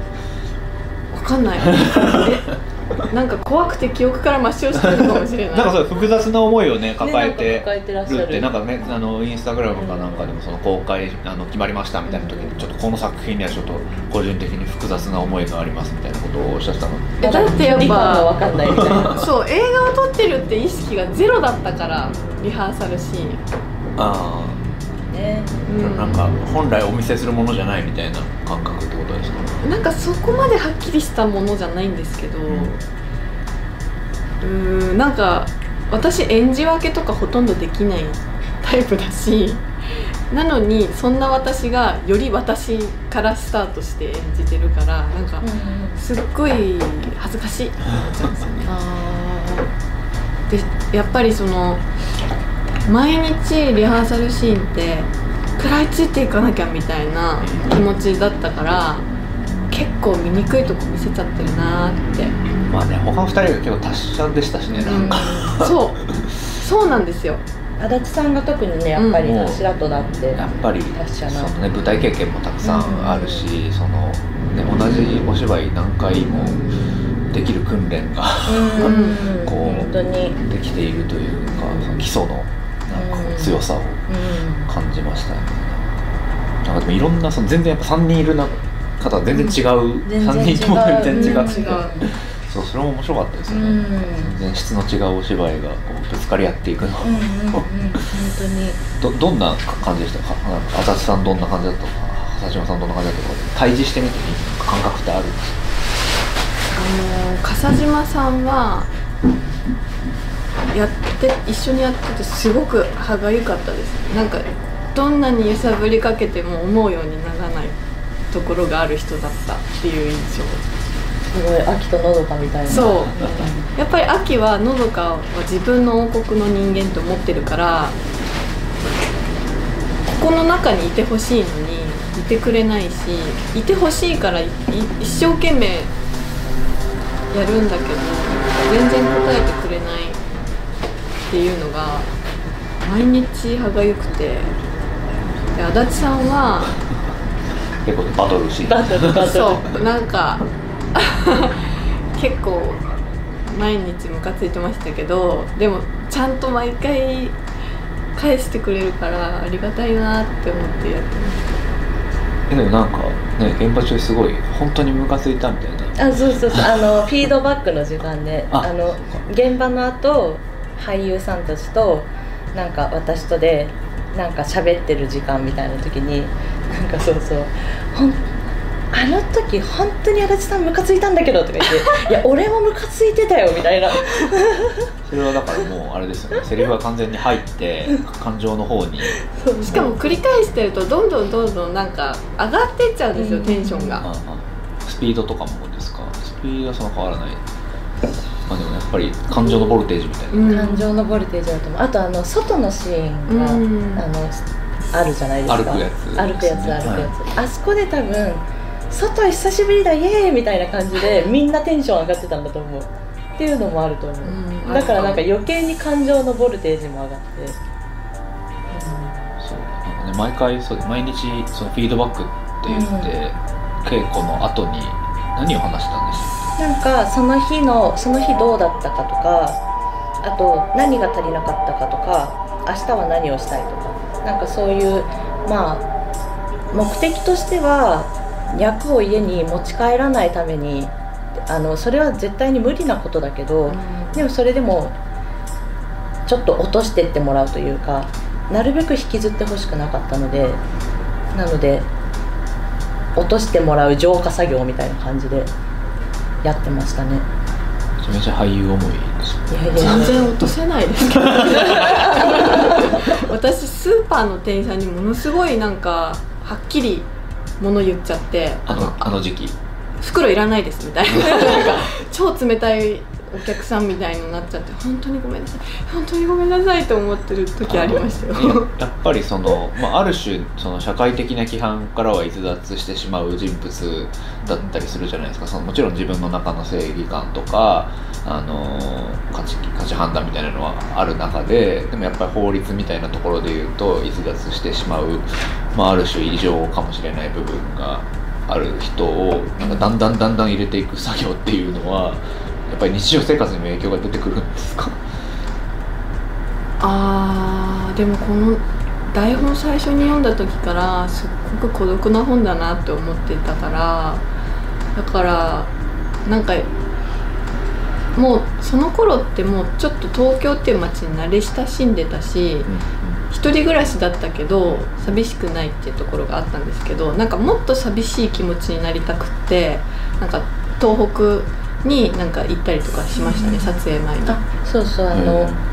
わかんない。え？なんか怖くて記憶から抹消してるのかもしれない。なんかそういう複雑な思いをね抱えねてなんか抱えてらっしゃる。るってなんかねあのインスタグラムかなんかでもその公開あの決まりましたみたいな時にちょっとこの作品にはちょっと個人的に複雑な思いがありますみたいなことをおっしゃってたの。えだってやっぱ分かんないみたいなそう映画を撮ってるって意識がゼロだったからリハーサルシーン。あね。うん。なんか本来お見せするものじゃないみたいな感覚ってことですか？なんかそこまではっきりしたものじゃないんですけど。うーんなんか私演じ分けとかほとんどできないタイプだし なのにそんな私がより私からスタートして演じてるからなんかすっごい恥ずかしいって思っちゃうんですよね。でやっぱりその毎日リハーサルシーンって食らいついていかなきゃみたいな気持ちだったから結構醜いとこ見せちゃってるなーって、まあね他の二人が結構達者でしたしねなんか、そう。そうなんですよ。足立さんが特にねやっぱり柱となって、やっぱり達者な。その、ね、舞台経験もたくさんあるし、そのね、同じお芝居何回もできる訓練がうん。こう本当に、できているというかその基礎の強さをうん感じましたね。なんかでもいろんなその全然やっぱ3人いるな方は全然違う、全然3人とも全然違って、違うそうそれも面白かったですよね、うん。全然質の違うお芝居がこうぶつかり合っていくの。うんうんうん本当に。どどんな感じでした？か足立さんどんな感じだった？か佐島さんどんな感じだったか対峙してみて感覚ってあるんですか？あの笠島さんはやって一緒にやっててすごく歯がゆかったです。なんかどんなに揺さぶりかけても思うようにならないところがある人だったっていう印象。すごい秋とのどかみたいなそう。やっぱり秋はのどかは自分の王国の人間と思ってるからここの中にいてほしいのにいてくれないしいてほしいからい一生懸命やるんだけど全然答えてくれないっていうのが毎日歯がゆくて。で足立さんは結構バトルシーン。バトルバトル。そう。なんか結構毎日ムカついてましたけどでもちゃんと毎回返してくれるからありがたいなって思ってやってえでもなんかね現場中すごい本当にムカついたみたいな。あそうそうそう。あのフィードバックの時間で。ああの現場の後俳優さんたちとなんか私とでなんか喋ってる時間みたいな時になんかそうそうほんあの時本当に足立さんムカついたんだけどとか言って「いや俺もムカついてたよ」みたいな。それはだからもうあれですよね。セリフが完全に入って感情の方に。しかも繰り返してるとどんどんどんどんなんか上がってっちゃうんですよ、うん。テンションが。ああスピードとかもですか？スピードはそんな変わらないまあでもやっぱり感情のボルテージみたいな、うん。感情のボルテージだと思う。あとあの外のシーンが、うん。あのあるじゃないですか。歩くやつ歩くやつ歩くやつ、あそこで多分外久しぶりだイエーイみたいな感じで みんなテンション上がってたんだと思う。っていうのもあると思う、うん。だからなんか余計に感情のボルテージも上がって、そう。なんかね毎回そう毎日そのフィードバックって言って、稽古の後に何を話したんでしなんかその日のその日どうだったかとかあと何が足りなかったかとか明日は何をしたいとかなんかそういうまあ目的としては役を家に持ち帰らないためにあのそれは絶対に無理なことだけど、でもそれでもちょっと落としてってもらうというかなるべく引きずってほしくなかったのでなので落としてもらう浄化作業みたいな感じでやってましたね。めちゃめちゃ俳優思いです。よいやいや全然落とせないです。け ど私スーパーの店員さんにものすごいなんかはっきり物言っちゃってあのあの時期。袋いらないですみたいな。超冷たいお客さんみたいになっちゃって本当にごめんなさい。本当にごめんなさいと思ってる時ありましたよ。やっぱりその、まあ、ある種その社会的な規範からは逸脱してしまう人物だったりするじゃないですか。そのもちろん自分の中の正義感とか、あの価値価値判断みたいなのはある中ででもやっぱり法律みたいなところで言うと逸脱してしまう、まあ、ある種異常かもしれない部分がある人をなんかだんだんだんだん入れていく作業っていうのはやっぱり日常生活にも影響が出てくるんですか？あーでもこの台本最初に読んだ時からすっごく孤独な本だなって思ってたからだからなんかもうその頃ってもうちょっと東京っていう街に慣れ親しんでたし一人暮らしだったけど寂しくないっていうところがあったんですけどなんかもっと寂しい気持ちになりたくってなんか東北になんか行ったりとかしましたね、撮影前に。あそうそうあの、えー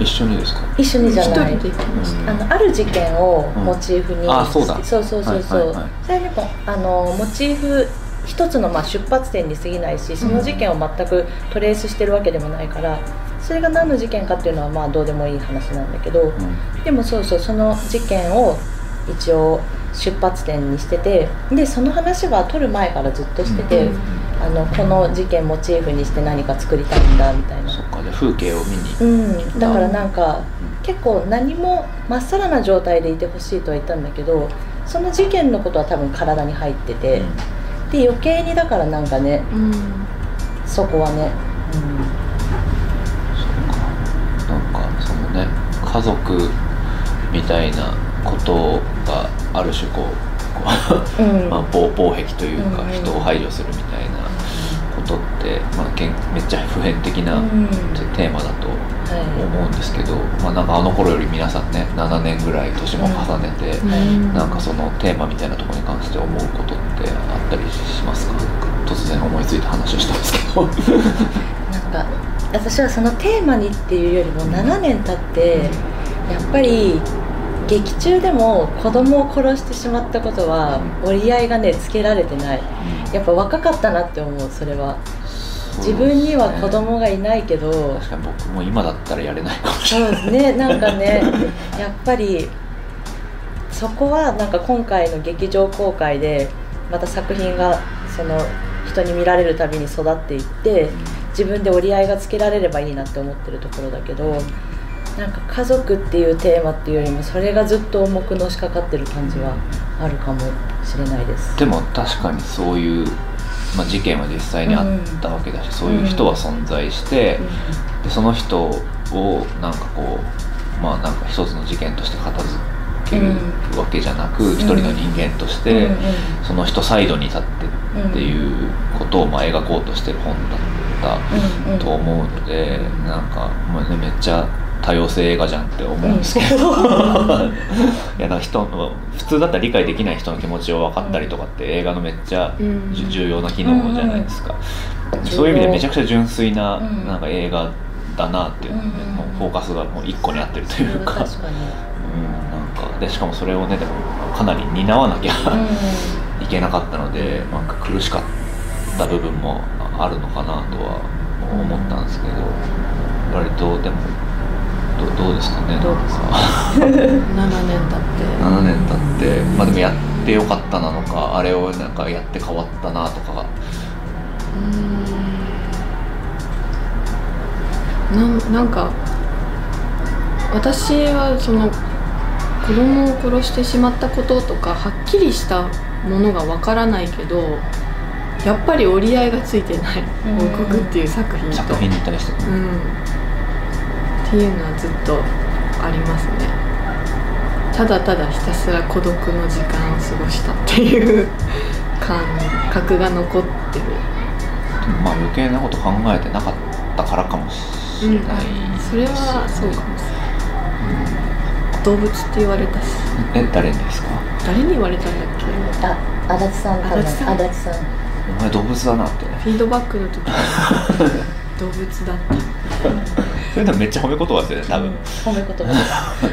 一緒にですか？一緒にじゃ一ない。人で行きましたあのある事件をモチーフに、うん。あそうだ。そうそうそうそう、はいはいはい。それでもあのモチーフ一つのまあ出発点に過ぎないしその事件を全くトレースしてるわけでもないからそれが何の事件かっていうのはまあどうでもいい話なんだけどうん。でもそうそうその事件を一応出発点にしててでその話は撮る前からずっとしてて、うんあのこの事件モチーフにして何か作りたいんだみたいな。そっかじゃあ風景を見にうん、だからなんか結構何もまっさらな状態でいてほしいとは言ったんだけどその事件のことは多分体に入ってて、で余計にだからなんかねうん。そこはね、そうか。なんかそのね家族みたいなことがある種こう まあ、防防壁というかうん。人を排除するみたいなことって、まあ、けんめっちゃ普遍的なうん。テーマだとは思うんですけど、まあ、なんかあの頃より皆さんね7年ぐらい年も重ねて、うんなんかそのテーマみたいなところに関して思うことってあったりしますか？突然思いついた話をしたんですけど。い、なんか私はそのテーマにっていうよりも7年経ってやっぱり劇中でも子供を殺してしまったことは折り合いがねつけられてない。やっぱ若かったなって思うそれは。自分には子供がいないけど。確かに僕も今だったらやれないかもしれそうないですね。なんかね やっぱりそこはなんか今回の劇場公開でまた作品がその人に見られるたびに育っていって自分で折り合いがつけられればいいなって思ってるところだけどなんか家族っていうテーマっていうよりもそれがずっと重くのしかかってる感じはあるかもしれないです。でも確かにそういう、まあ、事件は実際にあったわけだし、そういう人は存在して、でその人をなんかこうまあなんか一つの事件として片付けるわけじゃなく、ん。一人の人間として、うんうんその人サイドに立ってっていうことをまあ描こうとしてる本だったうんうん。と思うので、なんか、まあね、めっちゃ多様性映画じゃんって思うんですけど、いやなんか人の普通だったら理解できない人の気持ちを分かったりとかって映画のめっちゃ重要な機能じゃないですか、ん。そういう意味でめちゃくちゃ純粋なうん。なんか映画だなっていうので、うん。もうフォーカスがもう一個に合ってるというか、うん、なんか。でしかもそれをねでもかなり担わなきゃ、いけなかったのでなんか苦しかった部分もあるのかなとは思ったんですけど割とでもどどうですかねどうですか？7 年経って。7年経ってまあでもやってよかったなのかあれをなんかやって変わったなとか。うーん。なんなんか私はその子供を殺してしまったこととかはっきりしたものがわからないけどやっぱり折り合いがついてない。うん「王国」っていう作品と。作品に対して。うん、っていうのはずっとありますね。ただただひたすら孤独の時間を過ごしたっていう感覚が残ってる。まあ余計なこと考えてなかったからかもしれない。それはそうかもしれない。動物って言われたし。え誰にですか？誰に言われたんだっけ？あ足立さん足立さん。足立さん。お前動物だなって。ねフィードバックの時 動物だったそれでもめっちゃ褒め言葉ですよね多分、褒め言葉。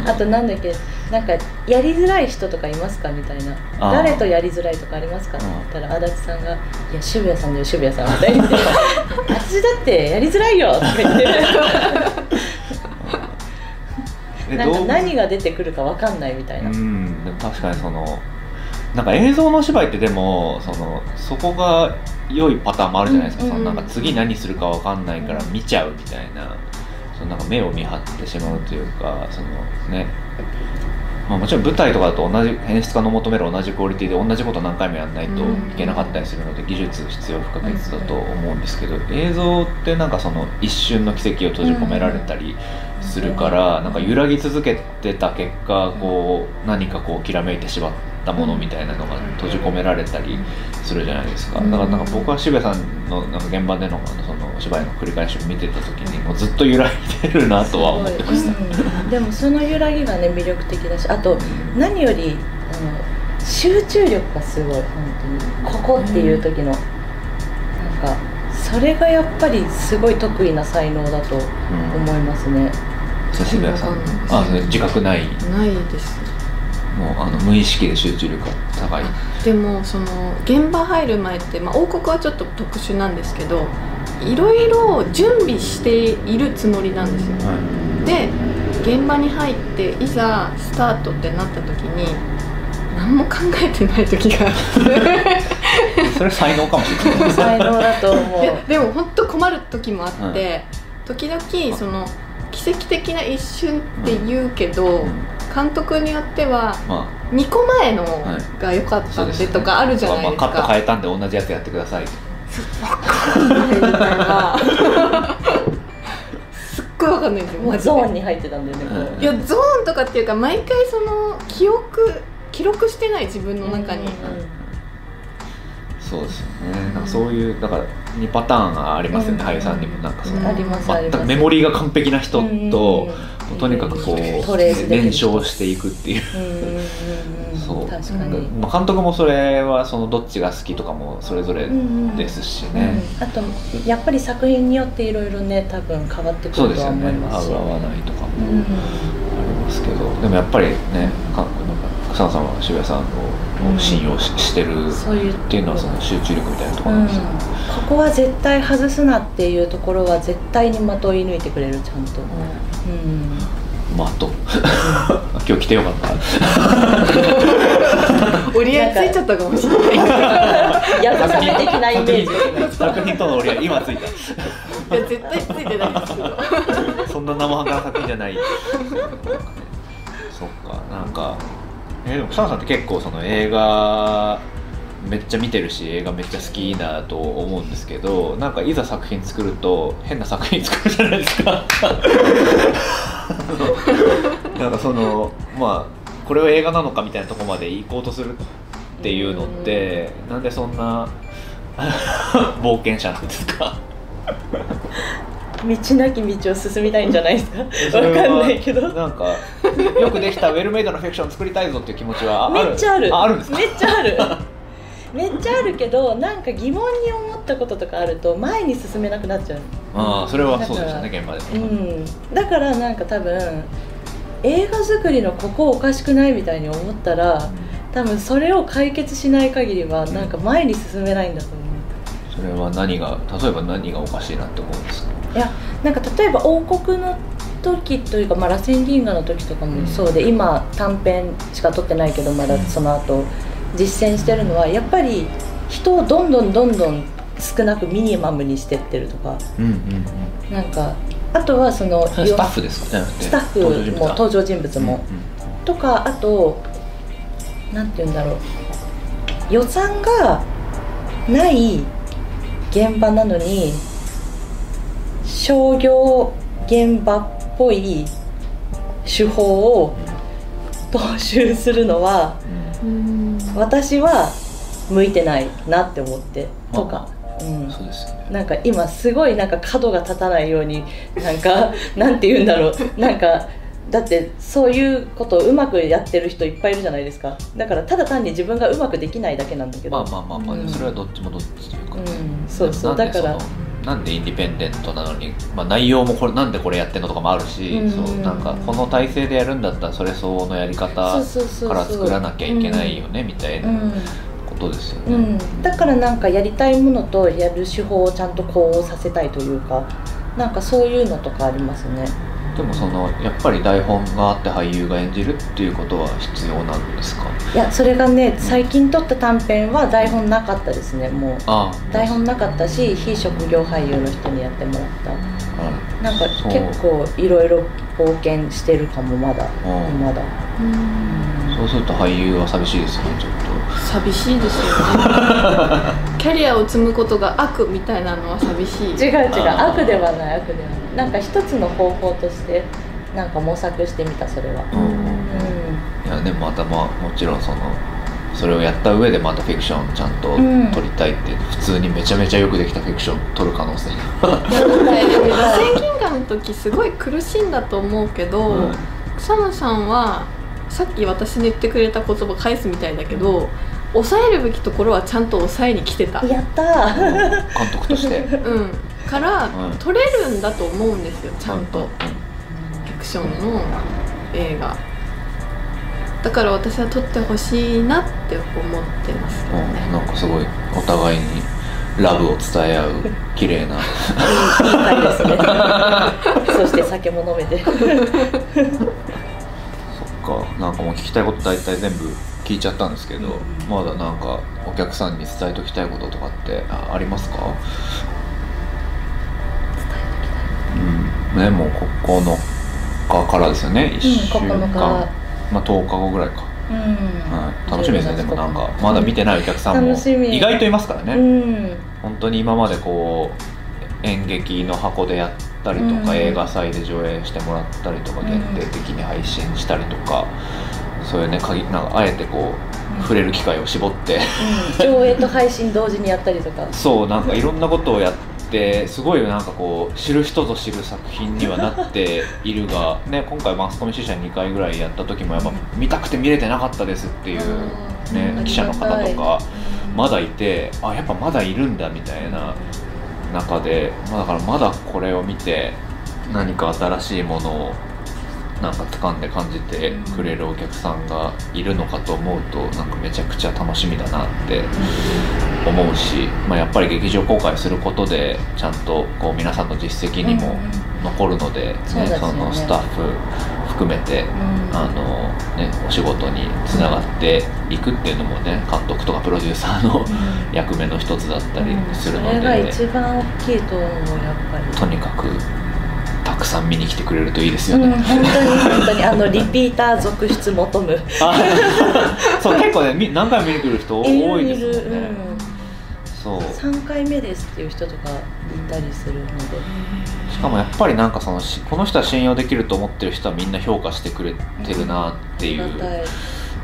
あとなんだっけなんかやりづらい人とかいますかみたいな。誰とやりづらいとかありますかって言ったら足立さんが「いや渋谷さんだよ渋谷さん」みたいに言って 「私だってやりづらいよ」とか言って。なんか何が出てくるかわかんないみたいな、うんでも確かにそのなんか映像のお芝居ってでもそのそこが良いパターンもあるじゃないですか、うんうんうん。そのなんか次何するかわかんないから見ちゃうみたいなそのなんか目を見張ってしまうというかそのねまあ、もちろん舞台とかだと同じ演出家の求める同じクオリティで同じこと何回もやらないといけなかったりするので技術必要不可欠だと思うんですけど映像ってなんかその一瞬の奇跡を閉じ込められたりするからなんか揺らぎ続けてた結果こう何かこうきらめいてしまったものみたいなのが閉じ込められたりするじゃないですか。だからなんか僕は渋谷さんのなんか現場でのそのお芝居の繰り返しを見てた時にもうずっと揺らいでるなとは思ってました。うん。でもその揺らぎがね魅力的だしあと何よりあの集中力がすごい本当に。ここっていう時の、なんかそれがやっぱりすごい得意な才能だと思いますね、そう渋谷さん。あ自覚ない。ないですもうあの無意識で集中力が高い。でもその現場入る前って、まあ、王国はちょっと特殊なんですけどいろいろ準備しているつもりなんですよ。で現場に入っていざスタートってなった時に何も考えてない時があって それ才能かもしれない。才能だと思う。ででも本当困る時もあって、時々その奇跡的な一瞬って言うけど、うん。監督によってはま2個前のはいが良かあったんでとかあるじゃないですまあ、カットか。変えたんで同じやつやってください。みたいな。すっごいわかんないんですよ。もうマジでゾーンに入ってたんだよね、う。んいやゾーンとかっていうか毎回その記憶記録してない自分の中に、そうですよね。なんかそういうだから2パターンありますよね、うん。俳優さんにもなんかそのあります全くメモリーが完璧な人と、とにかくこう燃焼していくっていう。そう。確かに、まあ、監督もそれはそのどっちが好きとかもそれぞれですしね、うん。あとやっぱり作品によっていろいろね多分変わってくるとはそうですよね思いますし合う合わないとかもうんありますけど。でもやっぱりねか草野さんは渋谷さんを信用し,、してるそういうっていうのはその集中力みたいなところうんなんですよ、こ。こは絶対外すなっていうところは絶対にまとい抜いてくれるちゃんと、うん。マット今日来てよかった。折り合いついちゃったかもしれない。やぶさめ的なイメージ。作品との折り合い今ついいや絶対ついてないですけど。たそんな生半可な作品じゃない。そっかなんかえーでも草野さんって結構その映画めっちゃ見てるし映画めっちゃ好きだと思うんですけどなんかいざ作品作ると変な作品作るじゃないですか。なんかそのまあこれは映画なのかみたいなとこまで行こうとするっていうのってなんでそんな冒険者なんですか？道なき道を進みたいんじゃないですか？わかんないけど。なんかよくできたウェルメイドなフィクションを作りたいぞっていう気持ちはあめっちゃある。ああるんですか？めっちゃある。めっちゃあるけどなんか疑問に思ったこととかあると前に進めなくなっちゃう。ああそれはそうでしたね現場で。うん。だからなんか多分映画作りのここおかしくないみたいに思ったら多分それを解決しない限りはなんか前に進めないんだと思う。それは何が例えば何がおかしいなって思うんですか？いやなんか例えば王国の時というか、まあ、螺旋銀河の時とかもそうで、今短編しか撮ってないけどまだその後実践してるのはやっぱり人をどんどんどんどん少なくミニマムにしてってるとか。うんうんうん。なんかあとはそのスタッフですかスタッフも登場人物も、とかあとなんて言うんだろう。予算がない現場なのに商業現場っぽい手法を踏襲するのはうん。うん私は向いてないなって思ってとか、うんうん、そうですよね。なんか今すごいなんか角が立たないようになんか なんて言うんだろう。なんかだってそういうことをうまくやってる人いっぱいいるじゃないですか。だからただ単に自分がうまくできないだけなんだけど。まあまあまあまあ、うんそれはどっちもどっちというか、うん。そうそう。だからなんでインディペンデントなのに、まあ、内容もこれなんでこれやってんのとかもあるし、うんそうなんかこの体制でやるんだったらそれ相応のやり方から作らなきゃいけないよねみたいなことですよね。うん、うん、だからなんかやりたいものとやる手法をちゃんと呼応させたいというかなんかそういうのとかありますねでもそのやっぱり台本があって俳優が演じるっていうことは必要なんですか？いやそれがね最近撮った短編は台本なかったですねもう。あ台本なかったし非職業俳優の人にやってもらった。あなんか結構いろいろ冒険してるかもまだ。うんまだ。そうすると俳優は寂しいですよねちょっ寂しいですよね。キャリアを積むことが悪みたいなのは寂しい。違う違う。悪ではない悪ではないなんか一つの方法としてなんか模索してみたそれは。と、うんいやでもまたまあもちろんそのそれをやった上でまたフィクションちゃんとうん。撮りたいって、普通にめちゃめちゃよくできたフィクション撮る可能性いやだって螺旋銀河の時すごい苦しいんだと思うけど、うん。草野さんはさっき私に言ってくれた言葉返すみたいだけど抑えるべきところはちゃんと抑えに来てた。やったー。監督として。うん。から、うん。撮れるんだと思うんですよちゃんと、ううフィクションの映画。だから私は撮ってほしいなって思ってますけどうん。ねなんかすごいお互いにラブを伝え合う 綺麗な。いい回ですね。そして酒も飲めてかなんかもう聞きたいこと大体全部聞いちゃったんですけど、まだなんかお客さんに伝えときたいこととかってあありますか？うん。ねもうこ9日からですよね。1週間、9日まあ10日後ぐらいか、うん。はい、楽しみですねでもなんかまだ見てないお客さんも意外といますからね、うん。本当に今までこう演劇の箱でやったりとか、うん。映画祭で上映してもらったりとか、うん。限定的に配信したりとかそういうね限なんかあえてこう触れる機会を絞って。うん。上映と配信同時にやったりとか。そうなんかいろんなことをやってすごいなんかこう知る人ぞ知る作品にはなっているが、ね、今回マスコミ支社2回ぐらいやった時もやっぱ見たくて見れてなかったですっていう、ねうん。記者の方とかまだいてあやっぱまだいるんだみたいな中で、まあ、だからまだこれを見て何か新しいものをなんか掴んで感じてくれるお客さんがいるのかと思うとなんかめちゃくちゃ楽しみだなって思うし、まあ、やっぱり劇場公開することでちゃんとこう皆さんの実績にも残るので、ね。そのスタッフ含めてうん。あのね、お仕事につながっていくっていうのもね監督とかプロデューサーの役目の一つだったりするのそれがで、一番大きいと思うやっぱり。とにかくたくさん見に来てくれるといいですようん、ね。本当に本当に。あの リピーター続出求む。あそう結構ねみ何回も見に来る人多いですもんね。そう。うん、3回目ですっていう人とかいたりするので。しかもやっぱりなんかそのしこの人は信用できると思ってる人はみんな評価してくれてるなっていう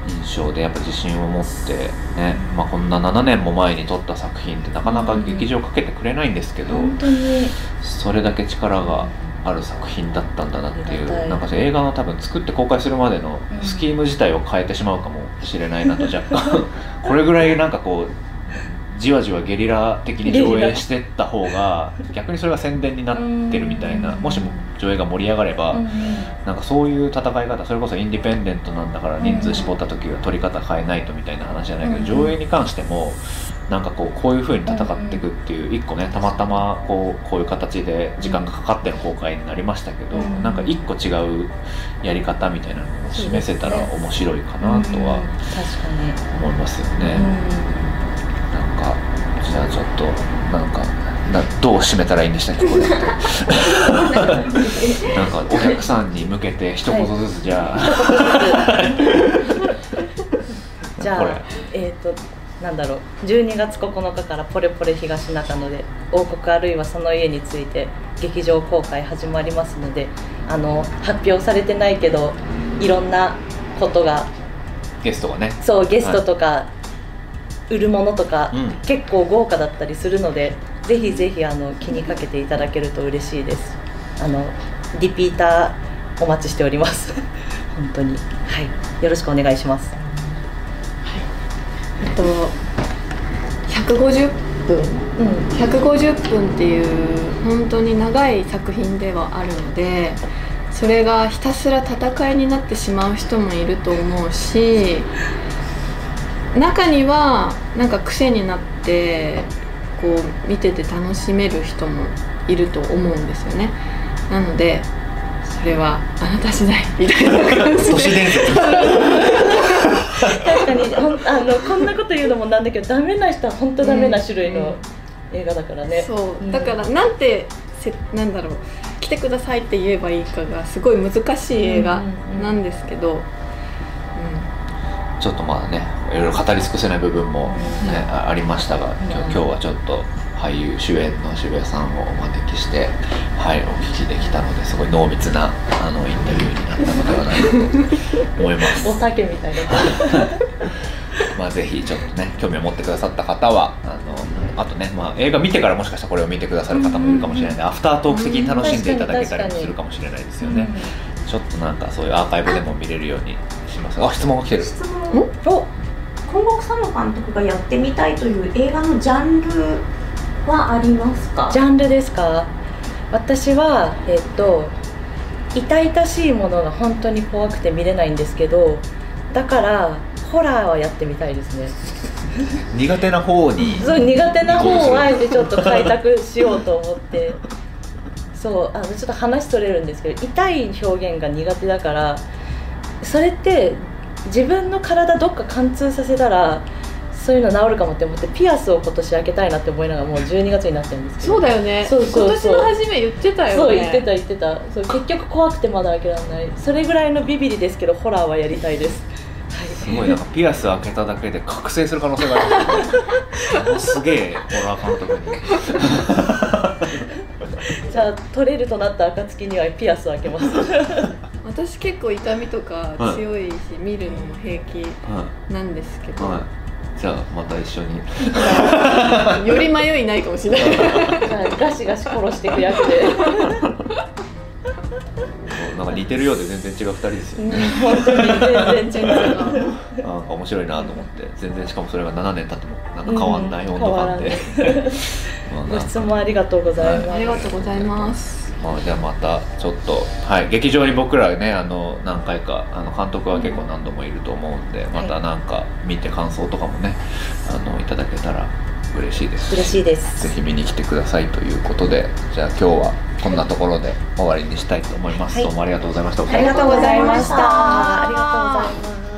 印象でやっぱ自信を持ってね、まあ、こんな7年も前に撮った作品ってなかなか劇場かけてくれないんですけど、本当にそれだけ力がある作品だったんだなっていうなんか映画の多分作って公開するまでのうんスキーム自体を変えてしまうかもしれない。なと若干これぐらいなんかこうじわじわゲリラ的に上映してった方が逆にそれが宣伝になってるみたいなうん。もしも上映が盛り上がれば、うんなんかそういう戦い方それこそインディペンデントなんだから人数絞った時は取り方変えないとみたいな話じゃないけど、うん上映に関してもなんかこうこういうふうに戦っていくっていう一個ねたまたまこうこういう形で時間がかかっての公開になりましたけど、うんなんか一個違うやり方みたいなのを示せたら面白いかなとは思いますよね。じゃあちょっとなんかなどう締めたらいいんでしたっけこれって。なんかお客さんに向けて一言ずつじゃあ、じゃこれ。あえっ、となんだろう。12月9日から「ポレポレ東中野」で王国あるいはその家について劇場公開始まりますのであの発表されてないけどいろんなことがゲストがね。そうゲストとか、売るものとか、うん。結構豪華だったりするのでぜひぜひあの気にかけていただけると嬉しいです。あのリピーターお待ちしております。本当に。はい。よろしくお願いします。えっと150分。うん。150分っていう本当に長い作品ではあるのでそれがひたすら戦いになってしまう人もいると思うし中にはなんか癖になってこう見てて楽しめる人もいると思うんですよね。なのでそれはあなた次第みたいな感じ 確かにあのこんなこと言うのもなんだけどダメな人は本当ダメな種類の映画だからね、そう。うん。だからなんてせなんだろう。来てくださいって言えばいいかがすごい難しい映画なんですけど、ちょっとまだねいろいろ語り尽くせない部分も、ねあありましたが今日今日はちょっと俳優主演の渋谷さんをお招きして、はい、お聞きできたのですごい濃密なあのインタビューになったのではないかと思います。お酒みたいな。まあ、ぜひちょっとね興味を持ってくださった方はあのあとね、まあ、映画見てからもしかしたらこれを見てくださる方もいるかもしれないので、アフタートーク的に楽しんでいただけたりもするかもしれないですよね、ちょっとなんかそういうアーカイブでも見れるようにしますあ質問が来てる。質問お今後草野監督がやってみたいという映画のジャンルはありますか？ジャンルですか？私はえっと痛々しいものが本当に怖くて見れないんですけどだからホラーはやってみたいですね。苦手な方にそう苦手な方をあえてちょっと開拓しようと思って。そうあのちょっと話それるんですけど痛い表現が苦手だからそれって自分の体どっか貫通させたらそういうの治るかもって思ってピアスを今年開けたいなって思いながらもう12月になってるんですけど。そうだよね。そうそうそう。今年の初め言ってたよね。そう言ってた言ってた。そう結局怖くてまだ開けられない。それぐらいのビビリですけどホラーはやりたいです。すごいなんかピアス開けただけで覚醒する可能性がある。すげえホラー監督に。じゃあ取れるとなった暁にはピアスを開けます私結構痛みとか強いし、見るのも平気はなんですけど、い、はい、じゃあまた一緒に。より迷いないかもしれない。じゃあガシガシ殺していく役で。なんか似てるようで全然違う2人ですよね。本当に全然違う。なんか面白いなと思って。全然しかもそれが7年経ってもなんか変わんない温度感で、まあご質問ありがとうございます、ありがとうございますまあ、じゃあまたちょっと、はい、劇場に僕らねあの何回かあの監督は結構何度もいると思うんでまたなんか見て感想とかもねあのいただけたら嬉しいです。嬉しいです。ぜひ見に来てくださいということでじゃあ今日はこんなところで終わりにしたいと思います、はい。どうもありがとうございました、ありがとうございました。ありがとうございます